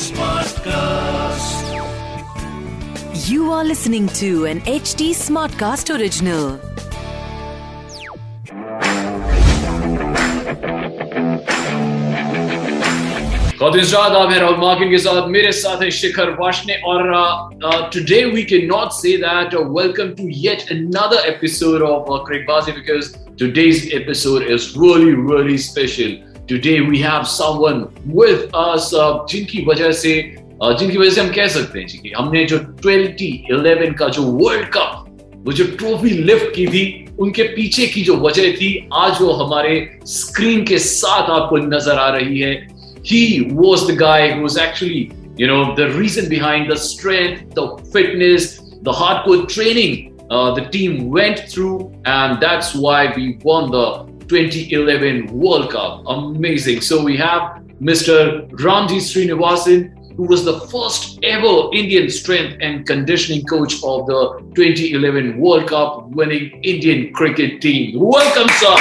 Smartcast. You are listening to an HT Smartcast original. Khadijad Amir Almakin ke saath with saath hai Shikhar Vashne aur uh, uh, today we cannot say that uh, welcome to yet another episode of uh, Craig Bazi because today's episode is really really special. Today we have someone with us जिनकी वजह से uh, जिनकी वजह से हम कह सकते हैं जी कि हमने जो 2011 का जो वर्ल्ड कप वो जो ट्रॉफी लिफ्ट की थी, उनके पीछे की जो वजह थी, आज वो हमारे स्क्रीन के साथ आपको नज़र आ रही है। He was the guy who was actually you know the reason behind the strength the fitness the hardcore training the team went through and that's why we won the 2011 World Cup. Amazing. So we have Mr. Ramji Srinivasan, who was the first ever Indian strength and conditioning coach of the 2011 World Cup winning Indian cricket team. Welcome, sir.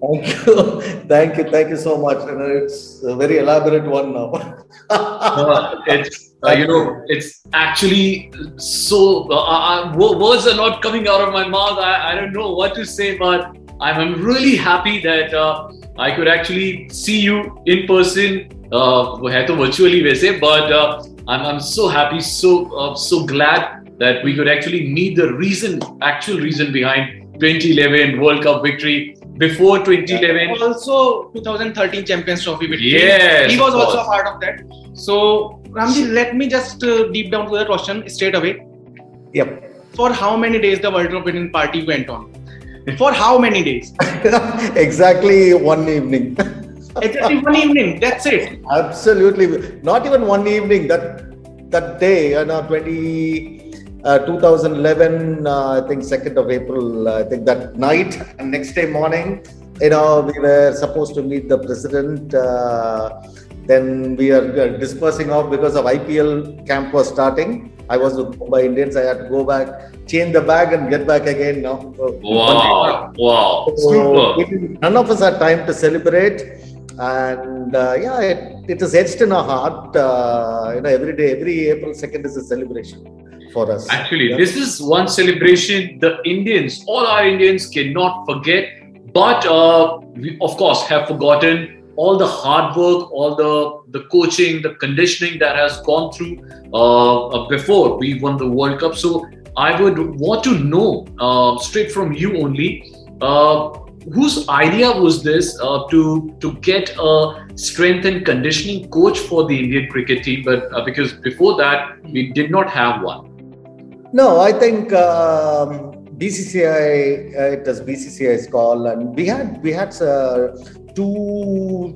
Thank you, thank you, thank you so much. And it's a very elaborate one now. uh, it's uh, you know, it's actually so. Uh, uh, uh words are not coming out of my mouth. I, I don't know what to say, but I'm, I'm really happy that uh, I could actually see you in person. Uh, virtually, वैसे, but uh, I'm, I'm so happy, so uh, so glad that we could actually meet the reason, actual reason behind 2011 World Cup victory before 2011. Also 2013 Champions Trophy victory. Yes, he was also a part of that. So Ramji, let me just uh, deep down to the question straight away. Yep. For how many days the World Cup winning party went on? For how many days? exactly one evening. exactly one evening. That's it. Absolutely. Not even one evening. That that day, you know, 20 uh, 2011, uh, I think 2nd of April, I think that night and next day morning, you know, we were supposed to meet the president. Uh, then we are uh, dispersing off because of IPL camp was starting. I was with Mumbai Indians. I had to go back, change the bag, and get back again. Now, wow, wow, so super. None of us had time to celebrate, and uh, yeah, it, it is etched in our heart. Uh, you know, every day, every April second is a celebration for us. Actually, yeah. this is one celebration the Indians, all our Indians, cannot forget. But uh, we, of course, have forgotten all the hard work, all the the coaching, the conditioning that has gone through uh, uh before we won the World Cup. So I would want to know uh, straight from you only. Whose idea was this uh, to to get a strength and conditioning coach for the Indian cricket team? But uh, because before that we did not have one. No, I think um, BCCI. Uh, it was BCCI's call, and we had we had uh, two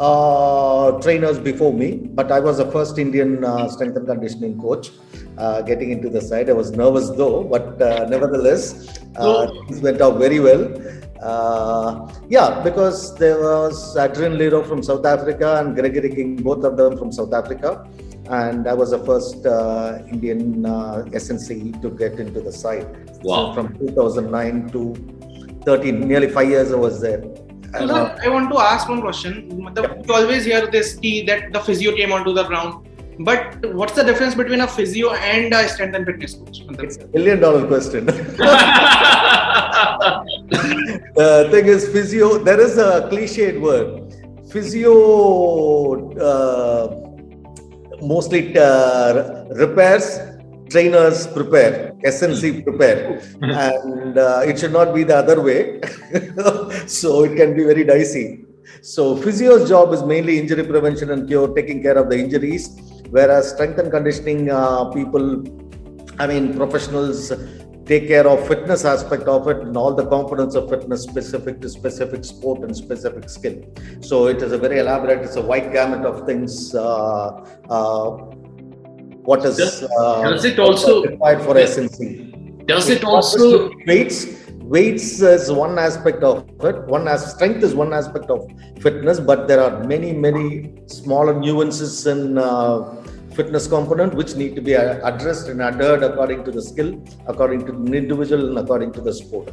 uh, trainers before me, but I was the first Indian uh, strength and conditioning coach uh, getting into the side. I was nervous though, but uh, nevertheless, uh, things went out very well. Uh, yeah, because there was Adrian Le Roux from South Africa and Gregory King, both of them from South Africa and I was the first uh, Indian uh, SNC to get into the site. Wow. So from 2009 to 13, nearly five years I was there. And, uh, I want to ask one question. You always hear this key that the physio came onto the ground. But what's the difference between a physio and a strength and fitness coach? It's a million dollar question. the thing is, physio, there is a cliched word. Physio uh, mostly uh, repairs, trainers prepare, SNC prepare, and uh, it should not be the other way. so it can be very dicey. So physio's job is mainly injury prevention and cure, taking care of the injuries, whereas strength and conditioning uh, people, I mean professionals take care of fitness aspect of it and all the components of fitness specific to specific sport and specific skill. So it is a very elaborate it's a wide gamut of things uh, uh, what is does, uh, does it also required for snc does it, it also weights. Weights is one aspect of it. One as strength is one aspect of fitness but there are many many smaller nuances in uh, fitness component which need to be addressed and adhered according to the skill, according to the individual, and according to the sport.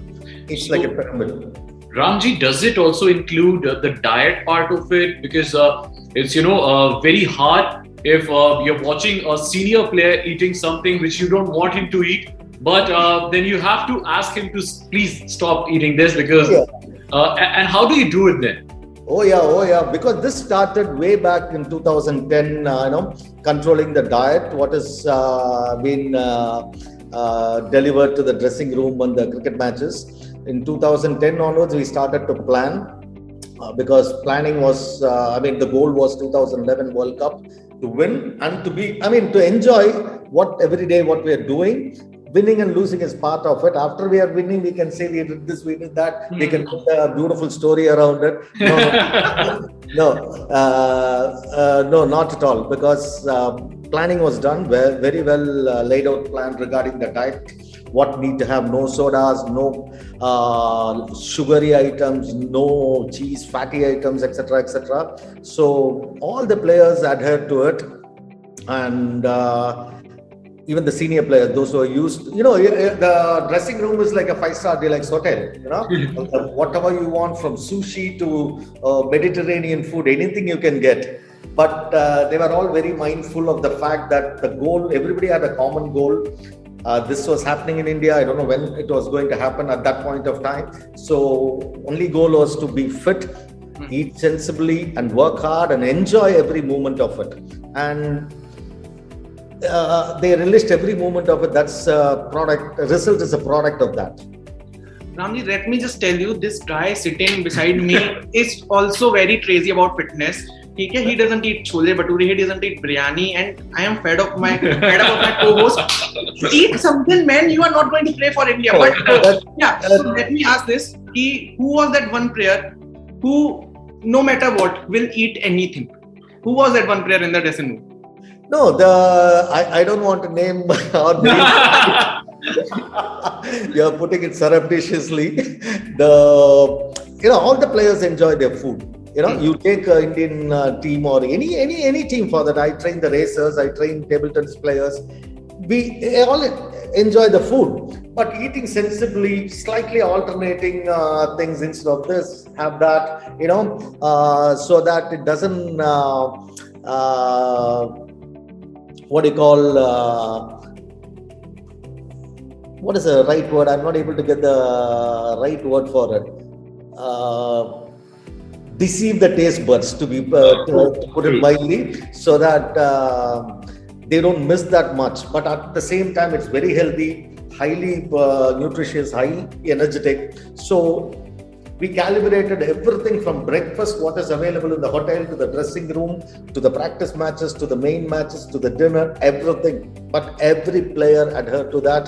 It's so, like a pyramid. Ramji, does it also include uh, the diet part of it? Because uh, it's you know uh, very hard if uh, you're watching a senior player eating something which you don't want him to eat, but uh, then you have to ask him to please stop eating this because. Yeah. Uh, and how do you do it then? Oh yeah, oh yeah. Because this started way back in 2010. Uh, you know, controlling the diet. What has uh, been uh, uh, delivered to the dressing room on the cricket matches. In 2010 onwards, we started to plan uh, because planning was. Uh, I mean, the goal was 2011 World Cup to win and to be. I mean, to enjoy what every day what we are doing winning and losing is part of it. After we are winning, we can say we did this, we did that. We can put a beautiful story around it. No, no, uh, uh, no, not at all. Because uh, planning was done well, very well uh, laid out plan regarding the diet. What need to have no sodas, no uh, sugary items, no cheese, fatty items, etc., etc. So all the players adhered to it, and. Even the senior players, those who are used, you know, the dressing room is like a five-star deluxe hotel. You know, whatever you want from sushi to uh, Mediterranean food, anything you can get. But uh, they were all very mindful of the fact that the goal, everybody had a common goal. Uh, this was happening in India. I don't know when it was going to happen at that point of time. So, only goal was to be fit, eat sensibly, and work hard and enjoy every moment of it. And uh, they relished every moment of it. That's a product. Result is a product of that. Ramji, let me just tell you, this guy sitting beside me is also very crazy about fitness. ठीक है, he doesn't eat chole bhature, he doesn't eat biryani, and I am fed of my fed up of my co-host. Eat something, man. You are not going to play for India. But uh, yeah, so let me ask this: he, who was that one player who, no matter what, will eat anything? Who was that one player in the dressing room? No, the I, I don't want to name or name. You're putting it surreptitiously. The you know all the players enjoy their food. You know, you take an Indian uh, team or any any any team for that. I train the racers, I train table tennis players. We all enjoy the food, but eating sensibly, slightly alternating uh, things instead of this, have that. You know, uh, so that it doesn't. Uh, uh, what do you call uh, what is the right word? I'm not able to get the right word for it. Uh, deceive the taste buds to be uh, to, to put it mildly so that uh, they don't miss that much. But at the same time it's very healthy highly uh, nutritious highly energetic. So we calibrated everything from breakfast, what is available in the hotel, to the dressing room, to the practice matches, to the main matches, to the dinner, everything. But every player adhered to that,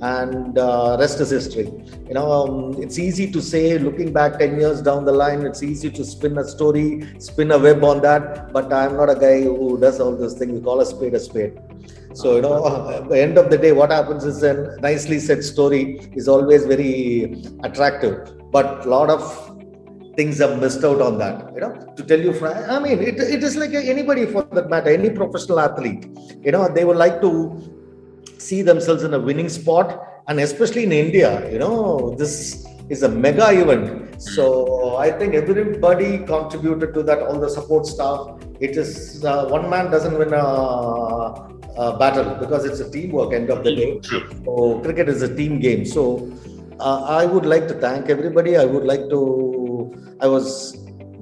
and uh, rest is history. You know, um, it's easy to say, looking back 10 years down the line, it's easy to spin a story, spin a web on that. But I'm not a guy who does all those things. We call a spade a spade. So, you know, at the end of the day, what happens is a nicely said story is always very attractive but a lot of things are missed out on that you know. To tell you i mean it, it is like anybody for that matter any professional athlete you know they would like to see themselves in a winning spot and especially in india you know this is a mega event so i think everybody contributed to that all the support staff it is uh, one man doesn't win a, a battle because it's a teamwork end of the day so cricket is a team game so uh, I would like to thank everybody. I would like to. I was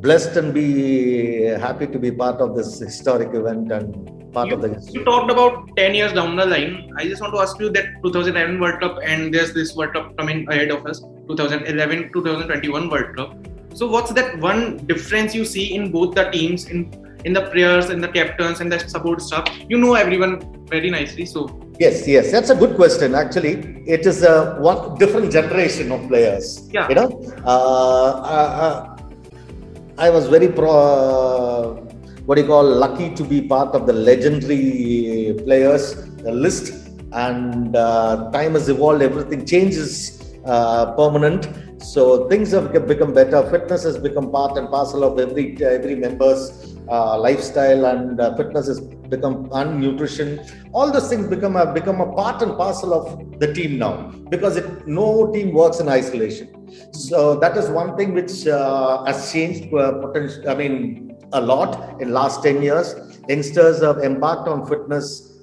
blessed and be happy to be part of this historic event and part you, of the history. You talked about 10 years down the line. I just want to ask you that 2011 World Cup and there's this World Cup coming ahead of us, 2011 2021 World Cup. So, what's that one difference you see in both the teams, in in the players, in the captains, and the support staff? You know everyone very nicely, so Yes, yes, that's a good question. Actually, it is a one different generation of players. Yeah. You know, uh, uh, I was very pro. what do you call lucky to be part of the legendary players the list, and uh, time has evolved. Everything changes uh, permanent. So things have become better. Fitness has become part and parcel of every every member's uh, lifestyle, and uh, fitness has become and nutrition. All those things become a become a part and parcel of the team now because it no team works in isolation. So that is one thing which uh, has changed. Uh, potential, I mean, a lot in last ten years. Youngsters have embarked on fitness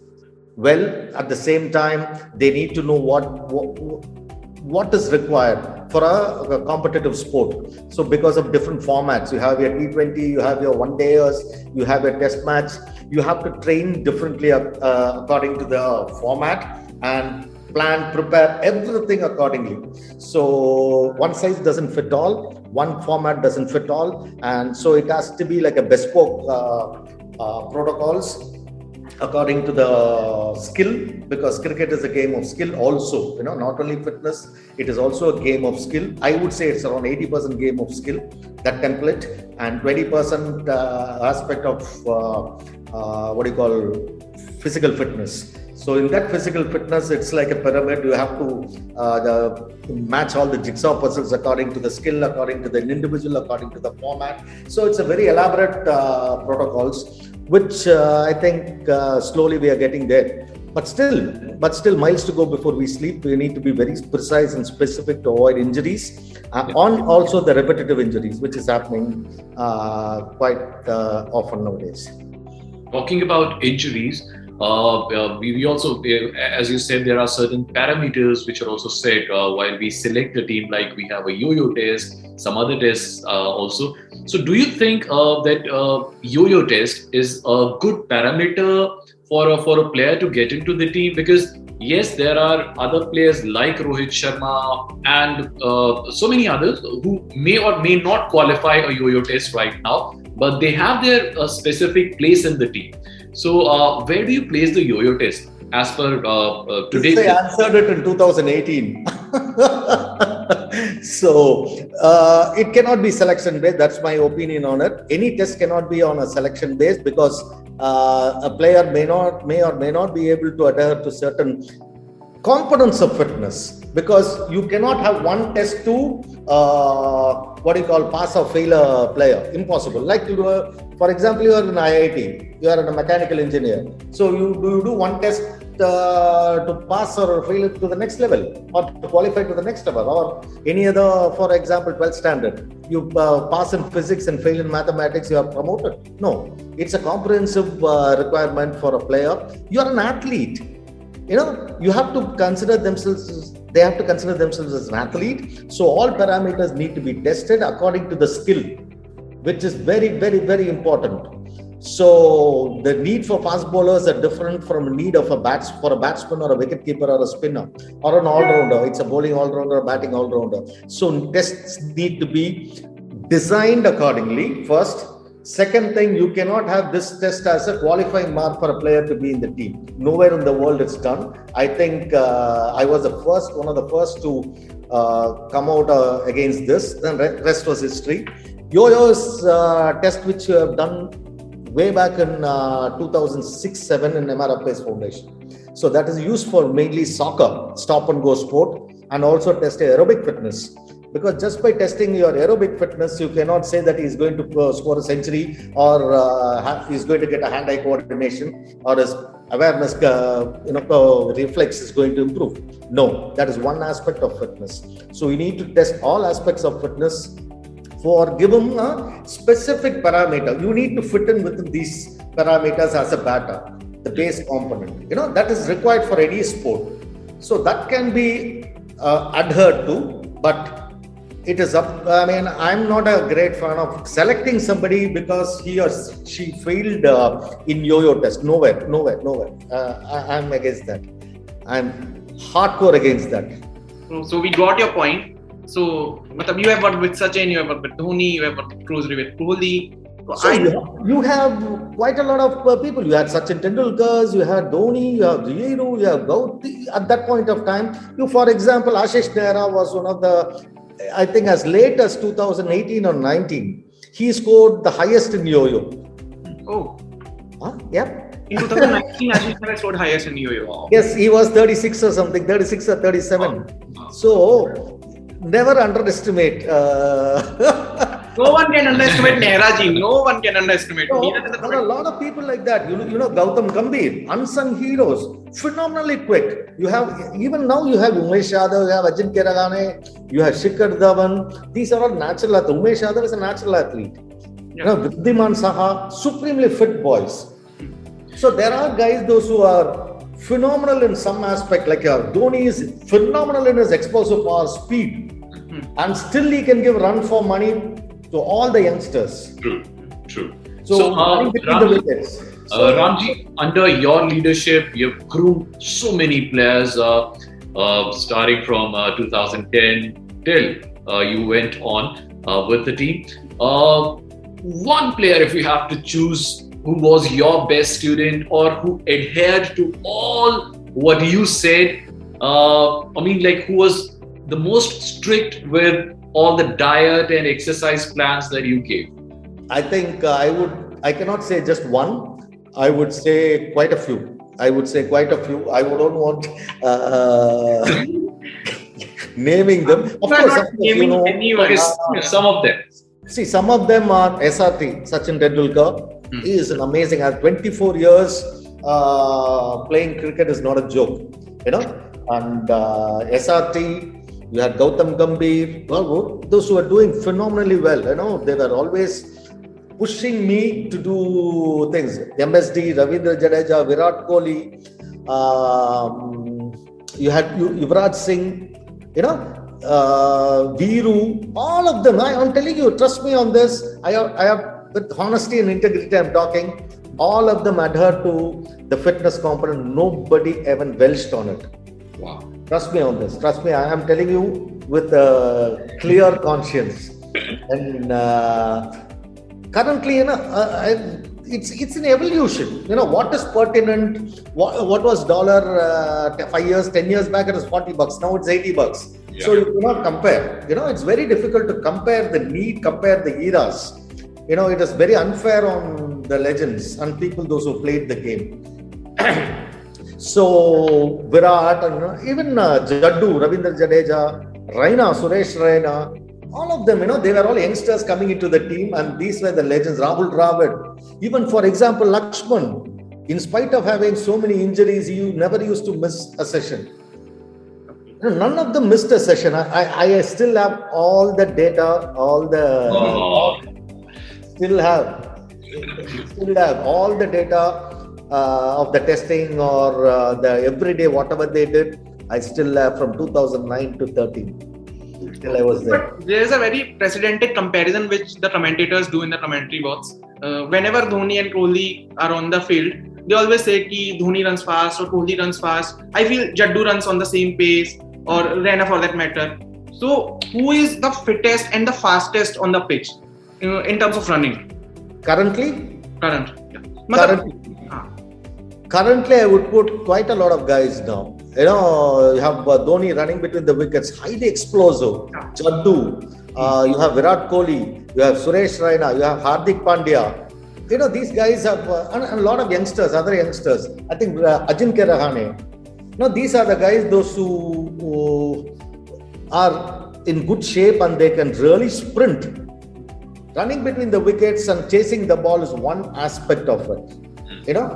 well. At the same time, they need to know what, what what is required for a, a, competitive sport. So, because of different formats, you have your T20, you have your one dayers, you have a test match, you have to train differently uh, according to the format and plan, prepare everything accordingly. So, one size doesn't fit all, one format doesn't fit all, and so it has to be like a bespoke uh, uh, protocols according to the skill because cricket is a game of skill also you know not only fitness it is also a game of skill i would say it's around 80% game of skill that template and 20% uh, aspect of uh, uh, what do you call physical fitness so in that physical fitness, it's like a pyramid. You have to uh, the, match all the jigsaw puzzles according to the skill, according to the individual, according to the format. So it's a very elaborate uh, protocols, which uh, I think uh, slowly we are getting there. But still, but still, miles to go before we sleep. We need to be very precise and specific to avoid injuries. Uh. On also the repetitive injuries, which is happening uh, quite often nowadays. Talking about injuries, uh, uh, we, we, also, uh, as you said, there are certain parameters which are also set while we select a team, like we have a yo-yo test, some other tests also. So, do you think that yo-yo test is a good parameter for a, for a player to get into the team? Because yes, there are other players like Rohit Sharma and uh, so many others who may or may not qualify a yo-yo test right now, but they have their uh, specific place in the team. So, uh, where do you place the yo-yo test as per uh, uh, today? I answered it in 2018. so, uh, it cannot be selection based. That's my opinion on it. Any test cannot be on a selection base because uh, a player may not, may or may not be able to adhere to certain components of fitness because you cannot have one test to uh, what you call pass or fail a player impossible like you do a, for example you are in iit you are a mechanical engineer. So you do you do one test uh, to pass or fail to the next level or to qualify to the next level or any other for example 12th standard. You uh, pass in physics and fail in mathematics you are promoted. No it's a comprehensive uh, requirement for a player. You are an athlete. You know you have to consider themselves they have to consider themselves as an athlete. So all parameters need to be tested according to the skill which is very very very important so the need for fast bowlers are different from the need of a bats for a batsman or a wicketkeeper or a spinner or an all-rounder it's a bowling all-rounder a batting all-rounder so tests need to be designed accordingly first Second thing, you cannot have this test as a qualifying mark for a player to be in the team. Nowhere in the world it's done. I think uh, I was the first, one of the first to uh, come out uh, against this. Then rest was history. Yo-yo's uh, test which you have done way back in 2006-7 uh, in MR Foundation. So that is used for mainly soccer, stop and go sport, and also test aerobic fitness. Because just by testing your aerobic fitness you cannot say that he's going to uh, score a century or uh, he's going to get a hand-eye coordination or his awareness uh, you know reflex is going to improve. No that is one aspect of fitness. So we need to test all aspects of fitness for give a specific parameter you need to fit in within these parameters as a batter the base component you know that is required for any sport so that can be uh, adhered to but it is up. I mean, I'm not a great fan of selecting somebody because he or she failed uh, in yo-yo test. Nowhere, nowhere, nowhere. Uh, I, am against that. I'm hardcore against that. So we got your point. So, you have worked with Sachin, you have worked with Dhoni, you have worked closely with Kohli. So I, you, have, quite a lot of uh, people. You had Sachin Tendulkar, you had Dhoni, you have Riyeru, you have Gauti. At that point of time, you, for example, Ashish Nehra was one of the I think as late as 2018 or 19, he scored the highest in yo-yo. Oh. Huh? Yeah. In 2019, Ashish Nehra scored highest in yo-yo. Yes, he was 36 or something, 36 or 37. Oh. So, never underestimate. Uh, no one can underestimate Nehra ji. No one can underestimate. No, Neither there are a lot of people like that. You know, you know Gautam Gambhir, unsung heroes, phenomenally quick. You have even now you have Umesh Yadav, you have Ajinkya Rahane, you have Shikhar Dhawan. These are all natural athletes. Umesh Yadav is a natural athlete. You know, Wriddhiman Saha, supremely fit boys. So there are guys, those who are phenomenal in some aspect, like uh, Dhoni is phenomenal in his explosive power, speed, and still he can give run for money to all the youngsters. True, true. So, So, uh, running Ram- wickets. Uh, Ramji, under your leadership, you've groomed so many players, uh, uh, starting from uh, 2010 till uh, you went on uh, with the team. Uh, one player, if you have to choose, who was your best student or who adhered to all what you said, uh, I mean, like who was the most strict with all the diet and exercise plans that you gave? I think uh, I would, I cannot say just one. I would say quite a few. I would say quite a few. I don't want uh, naming them. Of You course, not course, you naming know, anyone. Uh, some of them. See, some of them are SRT, Sachin Tendulkar. Hmm. He is an amazing. At 24 years uh, playing cricket is not a joke, you know. And uh, SRT, you had Gautam Gambhir. Well, those who are doing phenomenally well, you know, they were always pushing me to do things. MSD, Ravindra Jadeja, Virat Kohli. Um, you had Yu- Yuvraj Singh, you know, uh, Viru, all of them. I, am telling you, trust me on this. I have, I have, with honesty and integrity, I'm talking. All of them adhere to the fitness component. Nobody even welched on it. Wow. Trust me on this. Trust me. I am telling you with a clear conscience. And uh, currently, you know, uh, I, it's it's an evolution. You know, what is pertinent? What, what was dollar uh, five years, ten years back? It was forty bucks. Now it's eighty bucks. So you cannot compare. You know, it's very difficult to compare the need, compare the eras. You know, it is very unfair on the legends and people those who played the game. So Virat and even uh, Jaddu, Ravindra Jadeja, Raina, Suresh Raina, all of them, you know, they were all youngsters coming into the team, and these were the legends. Rahul Dravid, even for example, Lakshman, in spite of having so many injuries, he never used to miss a session. None of them missed a session. I, I, I still have all the data, all the Oh. Still have still have all the data uh, of the testing or uh, the everyday whatever they did i still have from 2009 to 13 still i was there But there is a very precedented comparison which the commentators do in the commentary box. Uh, whenever Dhoni and Kohli are on the field, they always say कि Dhoni runs fast or Kohli runs fast. I feel Jaddu runs on the same pace or Raina for that matter. So who is the fittest and the fastest on the pitch uh, in terms of running? Currently? Current. Yeah. Currently. Ah. Currently, I would put quite a lot of guys now. You know, you have uh, Dhoni running between the wickets, highly explosive. Yeah. Uh, you have Virat Kohli, you have Suresh Raina, you have Hardik Pandya. You know, these guys have, uh, and, and, a lot of youngsters, other youngsters. I think uh, Ajinkya Rahane. Now, these are the guys, those who, who are in good shape and they can really sprint running between the wickets and chasing the ball is one aspect of it you know?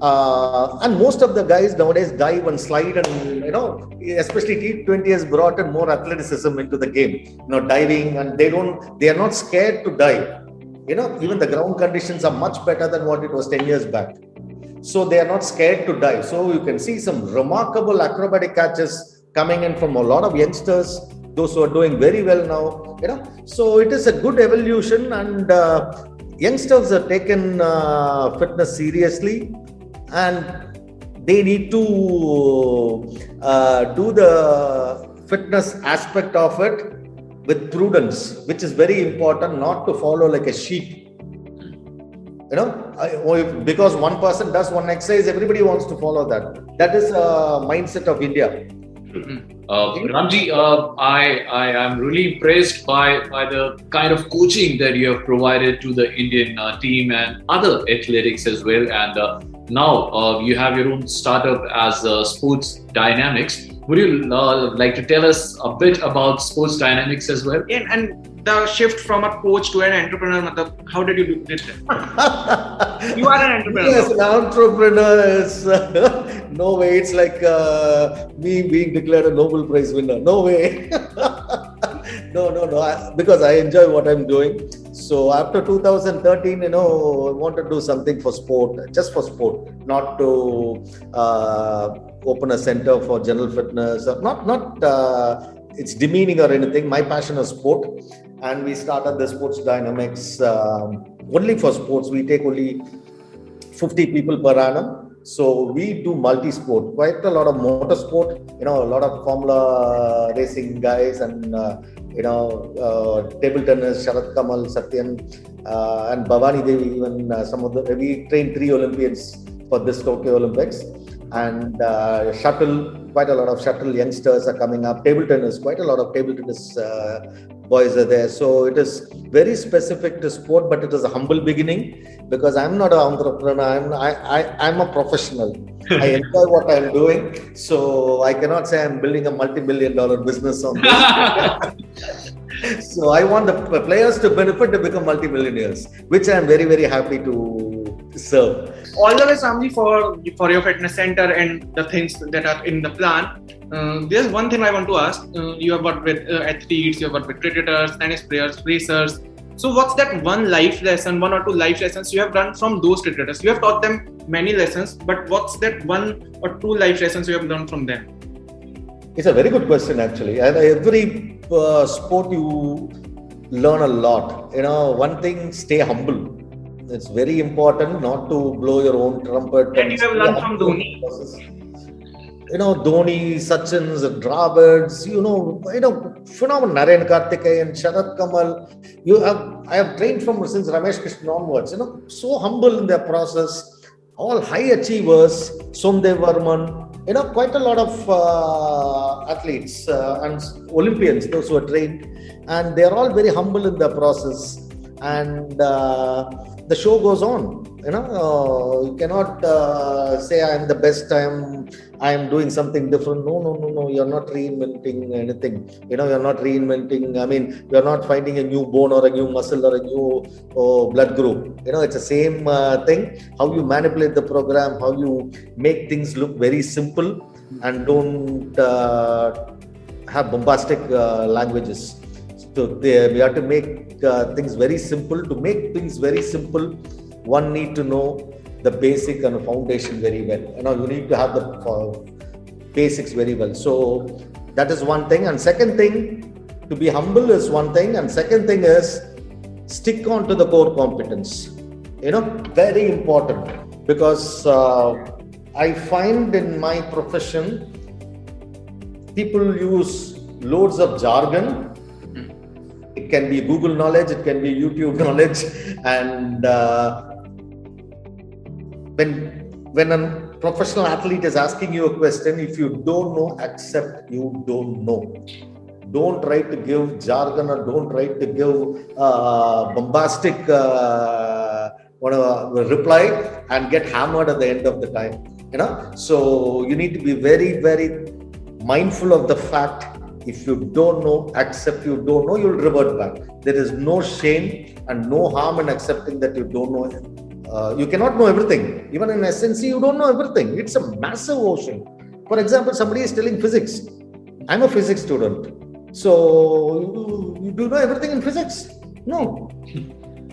Uh, and most of the guys nowadays dive and slide and you know especially t20 has brought in more athleticism into the game. You know diving and they don't they are not scared to dive. You know even the ground conditions are much better than what it was 10 years back. So they are not scared to dive. So you can see some remarkable acrobatic catches coming in from a lot of youngsters those who are doing very well now you know. So it is a good evolution and uh, youngsters are taken uh, fitness seriously and they need to uh, do the fitness aspect of it with prudence which is very important not to follow like a sheep. You know I- because one person does one exercise everybody wants to follow that. That is a mindset of india Uh, Ramji, uh, I, I am really impressed by, by the kind of coaching that you have provided to the Indian uh, team and other athletics as well. And uh, now uh, you have your own startup as uh, Sports Dynamics. Would you uh, like to tell us a bit about Sports Dynamics as well? and the shift from a coach to an entrepreneur matlab, how did you do that you are an entrepreneur Yes, an entrepreneur is no way. It's like uh, me being declared a Nobel Prize winner. No way. no, no, no. I, because I enjoy what I'm doing. So after 2013, you know, I want to do something for sport, just for sport, not to uh, open a center for general fitness. Or not, not. Uh, it's demeaning or anything. My passion is sport, and we started the Sports Dynamics um, only for sports. We take only 50 people per annum. So we do multi-sport, quite a lot of motorsport, you know, a lot of Formula racing guys and, uh, you know, uh, table tennis, Sharat Kamal, Sathiyan, uh, and Bhavani Devi, even uh, some of the, we trained three Olympians for this Tokyo Olympics. And uh, shuttle, quite a lot of shuttle youngsters are coming up. Table tennis, quite a lot of table tennis uh, boys are there. So it is very specific to sport, but it is a humble beginning because I'm not an entrepreneur. I'm I, I I'm a professional. I enjoy what I'm doing, so I cannot say I'm building a multi-billion dollar business on this. so I want the players to benefit to become multi-millionaires, which I'm very very happy to serve. all the way Ramji for for your fitness center and the things that are in the plan uh, there's one thing i want to ask uh, you have worked with uh, athletes you have worked with cricketers tennis players racers so what's that one life lesson one or two life lessons you have done from those cricketers you have taught them many lessons but what's that one or two life lessons you have learned from them It's a very good question, actually. And every uh, sport you learn a lot. You know, one thing, stay humble. It's very important not to blow your own trumpet. And you have learned from Dhoni. process. You know, Dhoni, Sachin's, Dravids, you know, you know, phenomenal. Narain Karthikeyan, Sharat Kamal. You have, I have trained from since Ramesh Krishnan onwards. You know, so humble in their process. All high achievers. Somdev Varman. You know, quite a lot of uh, athletes uh, and Olympians, those who are trained, and they are all very humble in their process. And uh, the show goes on. You know, uh, you cannot uh, say I am the best. I am I am doing something different. No, no, no, no. You're not reinventing anything. You know, you're not reinventing. I mean, you're not finding a new bone or a new muscle or a new oh, blood group. You know, it's the same uh, thing. How you manipulate the program, how you make things look very simple, and don't uh, have bombastic uh, languages. So they, we have to make uh, things very simple. To make things very simple, one need to know the basic and the foundation very well. You know, you need to have the uh, basics very well. So that is one thing. And second thing, to be humble is one thing. And second thing is stick on to the core competence. You know, very important because uh, I find in my profession people use loads of jargon it can be google knowledge it can be youtube knowledge and uh, when when a professional athlete is asking you a question if you don't know accept you don't know. Don't try to give jargon or don't try to give uh, bombastic uh, whatever reply and get hammered at the end of the time you know? So you need to be very very mindful of the fact if you don't know accept you don't know you'll revert back. There is no shame and no harm in accepting that you don't know. Uh, you cannot know everything. Even in snc you don't know everything. It's a massive ocean. For example somebody is telling physics. I'm a physics student. So you, you do know everything in physics? No.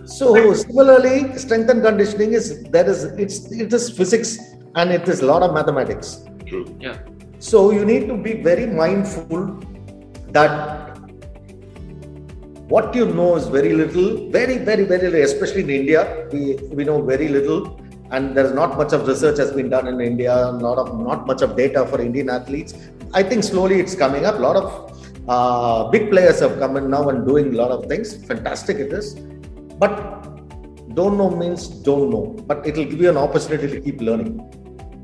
So similarly strength and conditioning is that is it's it is physics and it is a lot of mathematics. True. yeah. So you need to be very mindful that what you know is very little, very, very, very little, especially in India. We, we know very little, and there's not much of research has been done in India, not of not much of data for Indian athletes. I think slowly it's coming up. A lot of uh, big players have come in now and doing a lot of things. Fantastic it is, but don't know means don't know. But it will give you an opportunity to keep learning.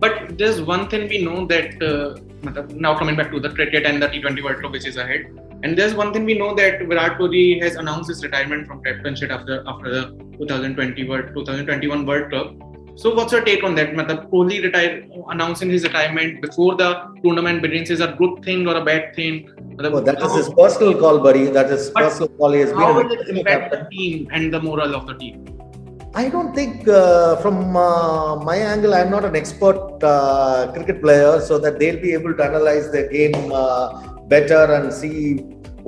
But there's one thing we know that uh, now coming back to the cricket and the T20 World Cup which is ahead, and there's one thing we know that Virat Kohli has announced his retirement from captainship after after the 2020 World 2021 World Cup. So what's your take on that? Matlab, Kohli retire, announcing his retirement before the tournament begins is a good thing or a bad thing? Matlab, Well, that is his personal call, buddy. That is But personal call. He has How been will it affect captain. the team and the morale of the team? I don't think, uh, from uh, my angle, I'm not an expert uh, cricket player, so that they'll be able to analyze the game uh, better and see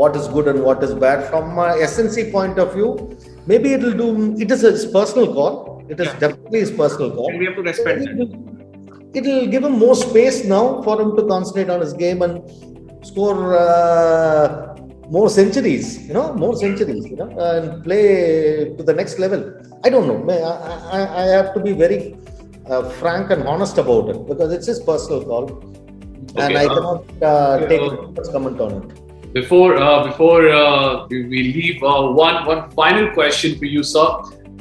what is good and what is bad. From my SNC point of view, maybe it'll do. It is his personal call. It is Yeah. definitely his personal call. And we have to respect that. It'll, it'll give him more space now for him to concentrate on his game and score uh, more centuries. You know, more centuries. You know, and play to the next level. I don't know. I, I, I have to be very uh, frank and honest about it because it's his personal call, and I uh, cannot uh, take uh, comment on it. Before uh, before uh, we leave, uh, one one final question for you, sir.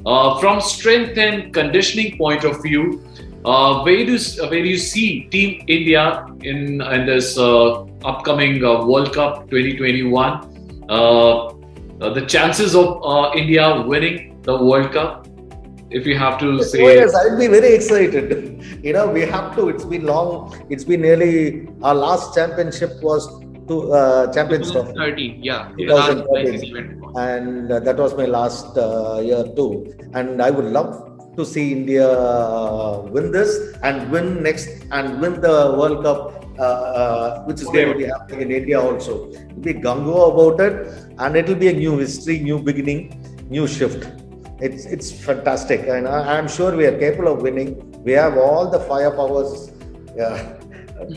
Uh, from strength and conditioning point of view, uh, where do where do you see Team India in in this uh, upcoming uh, World Cup 2021? Uh, uh, the chances of uh, India winning the World Cup, if you have to Oh, say. yes, I'd be very excited. You know, we have to. It's been long. It's been nearly our last championship was to uh, Champions Trophy. 2013, yeah. Yeah. The last 2013. And uh, that was my last uh, year too. And I would love to see India uh, win this and win next and win the World Cup, uh, uh, which is going to be happening in India also. It'll be gungo about it, and it'll be a new history, new beginning, new shift. It's it's fantastic, and I, I'm sure we are capable of winning. We have all the firepowers. Yeah.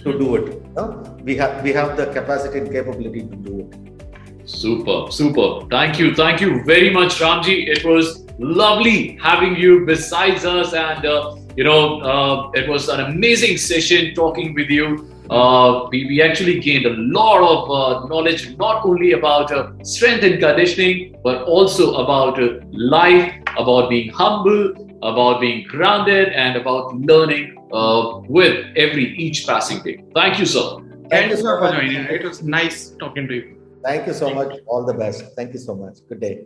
To do it, no? we have we have the capacity and capability to do it. Super, super. Thank you, thank you very much, Ramji. It was lovely having you besides us, and uh, you know, uh, it was an amazing session talking with you. Uh, we, we actually gained a lot of uh, knowledge, not only about uh, strength and conditioning, but also about uh, life, about being humble, about being grounded, and about learning uh, with every each passing day. Thank you, sir. Thank Thank you you so sir, for much. joining. It was nice talking to you. Thank you so much. All the best. Thank you so much. Good day.